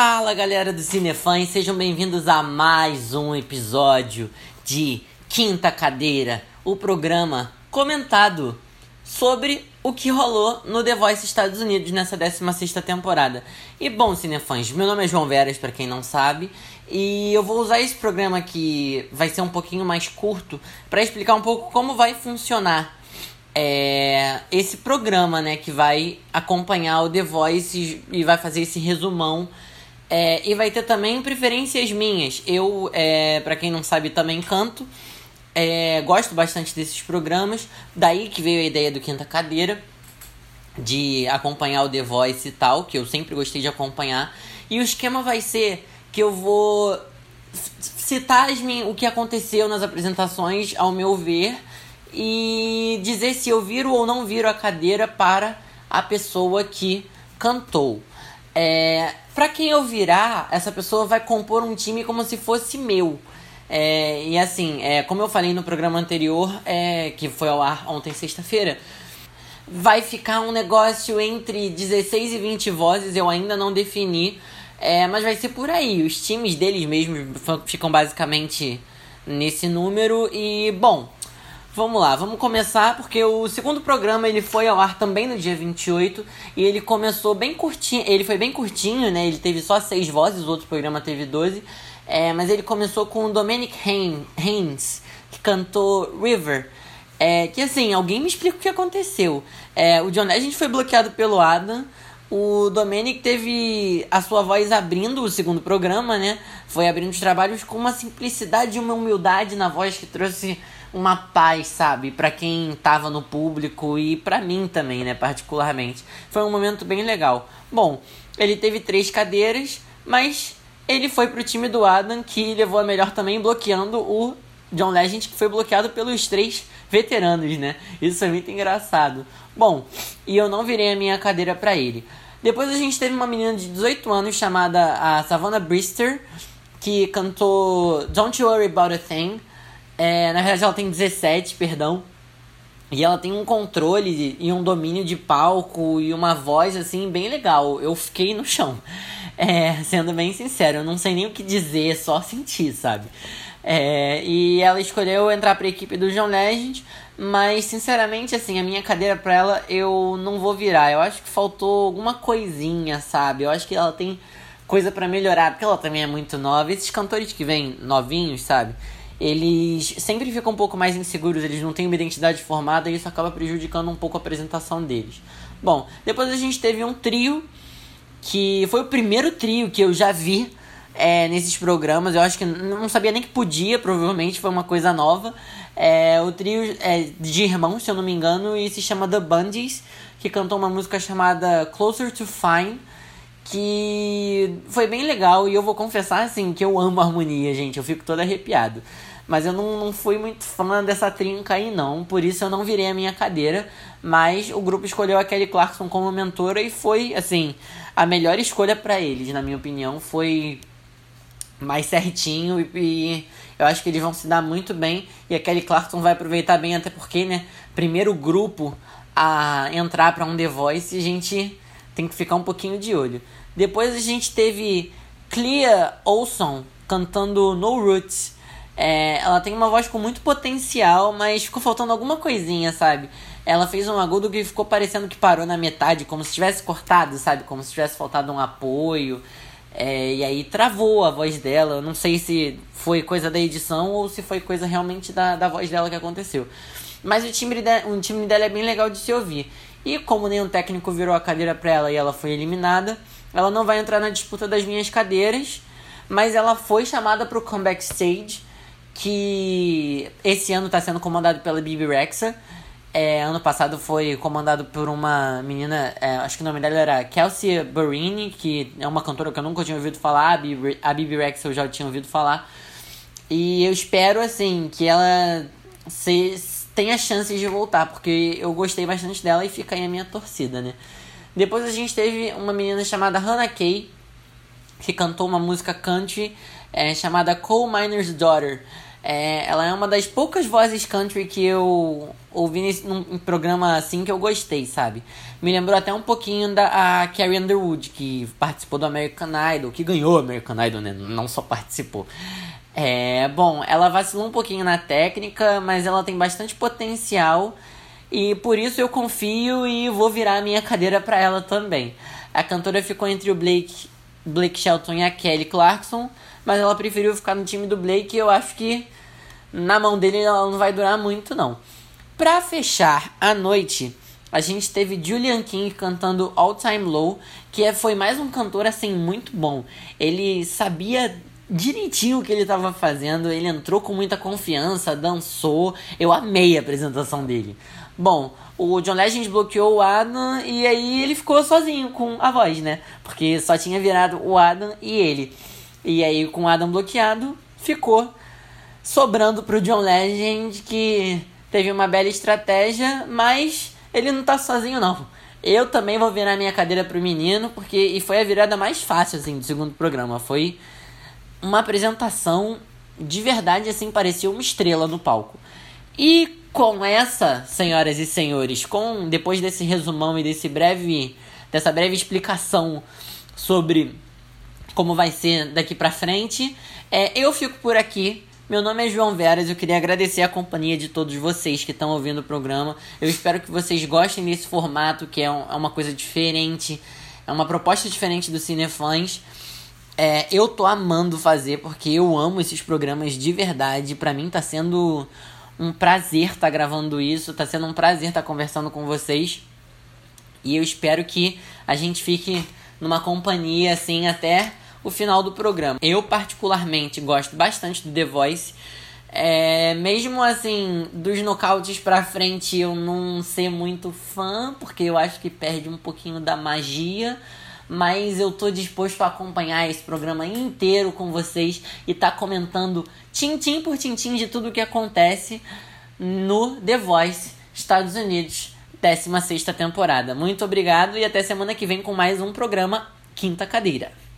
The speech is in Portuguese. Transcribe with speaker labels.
Speaker 1: Fala galera do Cinefãs, sejam bem-vindos a mais um episódio de Quinta Cadeira, o programa comentado sobre o que rolou no The Voice Estados Unidos nessa 16 temporada. E bom, Cinefãs, meu nome é João Veras, para quem não sabe, e eu vou usar esse programa que vai ser um pouquinho mais curto para explicar um pouco como vai funcionar é, esse programa, né, que vai acompanhar o The Voice e vai fazer esse resumão é, e vai ter também preferências minhas. Eu, é, para quem não sabe, também canto. É, gosto bastante desses programas. Daí que veio a ideia do Quinta Cadeira. De acompanhar o The Voice e tal. Que eu sempre gostei de acompanhar. E o esquema vai ser que eu vou citar o que aconteceu nas apresentações, ao meu ver. E dizer se eu viro ou não viro a cadeira para a pessoa que cantou. É, para quem eu virar, essa pessoa vai compor um time como se fosse meu. É, e assim, é, como eu falei no programa anterior, é, que foi ao ar ontem, sexta-feira, vai ficar um negócio entre 16 e 20 vozes, eu ainda não defini, é, mas vai ser por aí. Os times deles mesmos ficam basicamente nesse número. E, bom, Vamos lá, vamos começar porque o segundo programa ele foi ao ar também no dia 28 e ele começou bem curtinho, ele foi bem curtinho, né? Ele teve só seis vozes, o outro programa teve 12, é, mas ele começou com o Dominic Haynes, que cantou River. É, que assim, alguém me explica o que aconteceu. É, o John Legend foi bloqueado pelo Adam, o Dominic teve a sua voz abrindo o segundo programa, né? Foi abrindo os trabalhos com uma simplicidade e uma humildade na voz que trouxe uma paz, sabe, para quem tava no público e para mim também, né, particularmente. Foi um momento bem legal. Bom, ele teve três cadeiras, mas ele foi pro time do Adam que levou a melhor também bloqueando o John Legend que foi bloqueado pelos três veteranos, né? Isso é muito engraçado. Bom, e eu não virei a minha cadeira para ele. Depois a gente teve uma menina de 18 anos chamada a Savannah Brister, que cantou Don't You Worry About a Thing. É, na verdade, ela tem 17, perdão. E ela tem um controle e um domínio de palco e uma voz assim bem legal. Eu fiquei no chão. É, sendo bem sincero, eu não sei nem o que dizer, só sentir, sabe? É, e ela escolheu entrar para a equipe do John Legend, mas sinceramente, assim, a minha cadeira para ela eu não vou virar. Eu acho que faltou alguma coisinha, sabe? Eu acho que ela tem coisa para melhorar, porque ela também é muito nova. Esses cantores que vêm novinhos, sabe? Eles sempre ficam um pouco mais inseguros, eles não têm uma identidade formada e isso acaba prejudicando um pouco a apresentação deles. Bom, depois a gente teve um trio que foi o primeiro trio que eu já vi é, nesses programas. Eu acho que não sabia nem que podia, provavelmente foi uma coisa nova. É, o trio é de irmãos, se eu não me engano, e se chama The Bundies, que cantou uma música chamada Closer to Fine que foi bem legal e eu vou confessar assim que eu amo a harmonia, gente, eu fico todo arrepiado. Mas eu não, não fui muito fã dessa trinca aí, não. Por isso eu não virei a minha cadeira. Mas o grupo escolheu a Kelly Clarkson como mentora e foi, assim, a melhor escolha para eles, na minha opinião. Foi mais certinho e, e, eu acho que eles vão se dar muito bem. E a Kelly Clarkson vai aproveitar bem, até porque, né, primeiro grupo a entrar para um The Voice, a gente tem que ficar um pouquinho de olho. Depois a gente teve Clea Olson cantando No Roots. É, ela tem uma voz com muito potencial, mas ficou faltando alguma coisinha, sabe? Ela fez um agudo que ficou parecendo que parou na metade, como se tivesse cortado, sabe? Como se tivesse faltado um apoio. É, e aí travou a voz dela. Não sei se foi coisa da edição ou se foi coisa realmente da, da voz dela que aconteceu. Mas o timbre, de, o timbre dela é bem legal de se ouvir. E como nenhum técnico virou a cadeira pra ela e ela foi eliminada, ela não vai entrar na disputa das minhas cadeiras. Mas ela foi chamada pro comeback stage que esse ano está sendo comandado pela Bibi Rexa. É, ano passado foi comandado por uma menina, é, acho que o nome dela era Kelsey Barini, que é uma cantora que eu nunca tinha ouvido falar, a Bibi, a Bibi Rexa eu já tinha ouvido falar. E eu espero, assim, que ela se, tenha chances de voltar, porque eu gostei bastante dela e fica aí a minha torcida, né? Depois a gente teve uma menina chamada Hannah Kay, que cantou uma música country é, chamada Coal Miner's Daughter. É, ela é uma das poucas vozes country que eu ouvi nesse, num, programa assim que eu gostei, sabe? Me lembrou até um pouquinho da Carrie Underwood, que participou do American Idol, que ganhou o American Idol, né? Não só participou. É, bom, ela vacilou um pouquinho na técnica, mas ela tem bastante potencial e por isso eu confio e vou virar a minha cadeira para ela também. A cantora ficou entre o Blake, Blake Shelton e a Kelly Clarkson, mas ela preferiu ficar no time do Blake e eu acho que na mão dele ela não vai durar muito não. Para fechar a noite, a gente teve Julian King cantando All Time Low, que é, foi mais um cantor assim muito bom. Ele sabia direitinho o que ele estava fazendo, ele entrou com muita confiança, dançou. Eu amei a apresentação dele. Bom, o John Legend bloqueou o Adam e aí ele ficou sozinho com a voz, né? Porque só tinha virado o Adam e ele. E aí com o Adam bloqueado, ficou sobrando pro John Legend que teve uma bela estratégia, mas ele não tá sozinho não. Eu também vou virar minha cadeira pro menino, porque e foi a virada mais fácil assim do segundo programa, foi uma apresentação de verdade assim, parecia uma estrela no palco. E com essa, senhoras e senhores, com depois desse resumão e desse breve dessa breve explicação sobre como vai ser daqui para frente, é, eu fico por aqui. Meu nome é João Veras, eu queria agradecer a companhia de todos vocês que estão ouvindo o programa. Eu espero que vocês gostem desse formato, que é, um, é uma coisa diferente, é uma proposta diferente do Cinefãs. É, eu tô amando fazer porque eu amo esses programas de verdade. Para mim tá sendo um prazer estar tá gravando isso, tá sendo um prazer estar tá conversando com vocês. E eu espero que a gente fique numa companhia assim até o final do programa. Eu particularmente gosto bastante do The Voice. É, mesmo assim, dos nocautes pra frente eu não ser muito fã, porque eu acho que perde um pouquinho da magia mas eu tô disposto a acompanhar esse programa inteiro com vocês e tá comentando tintim por tintim de tudo o que acontece no The Voice Estados Unidos, 16 temporada. Muito obrigado e até semana que vem com mais um programa Quinta Cadeira.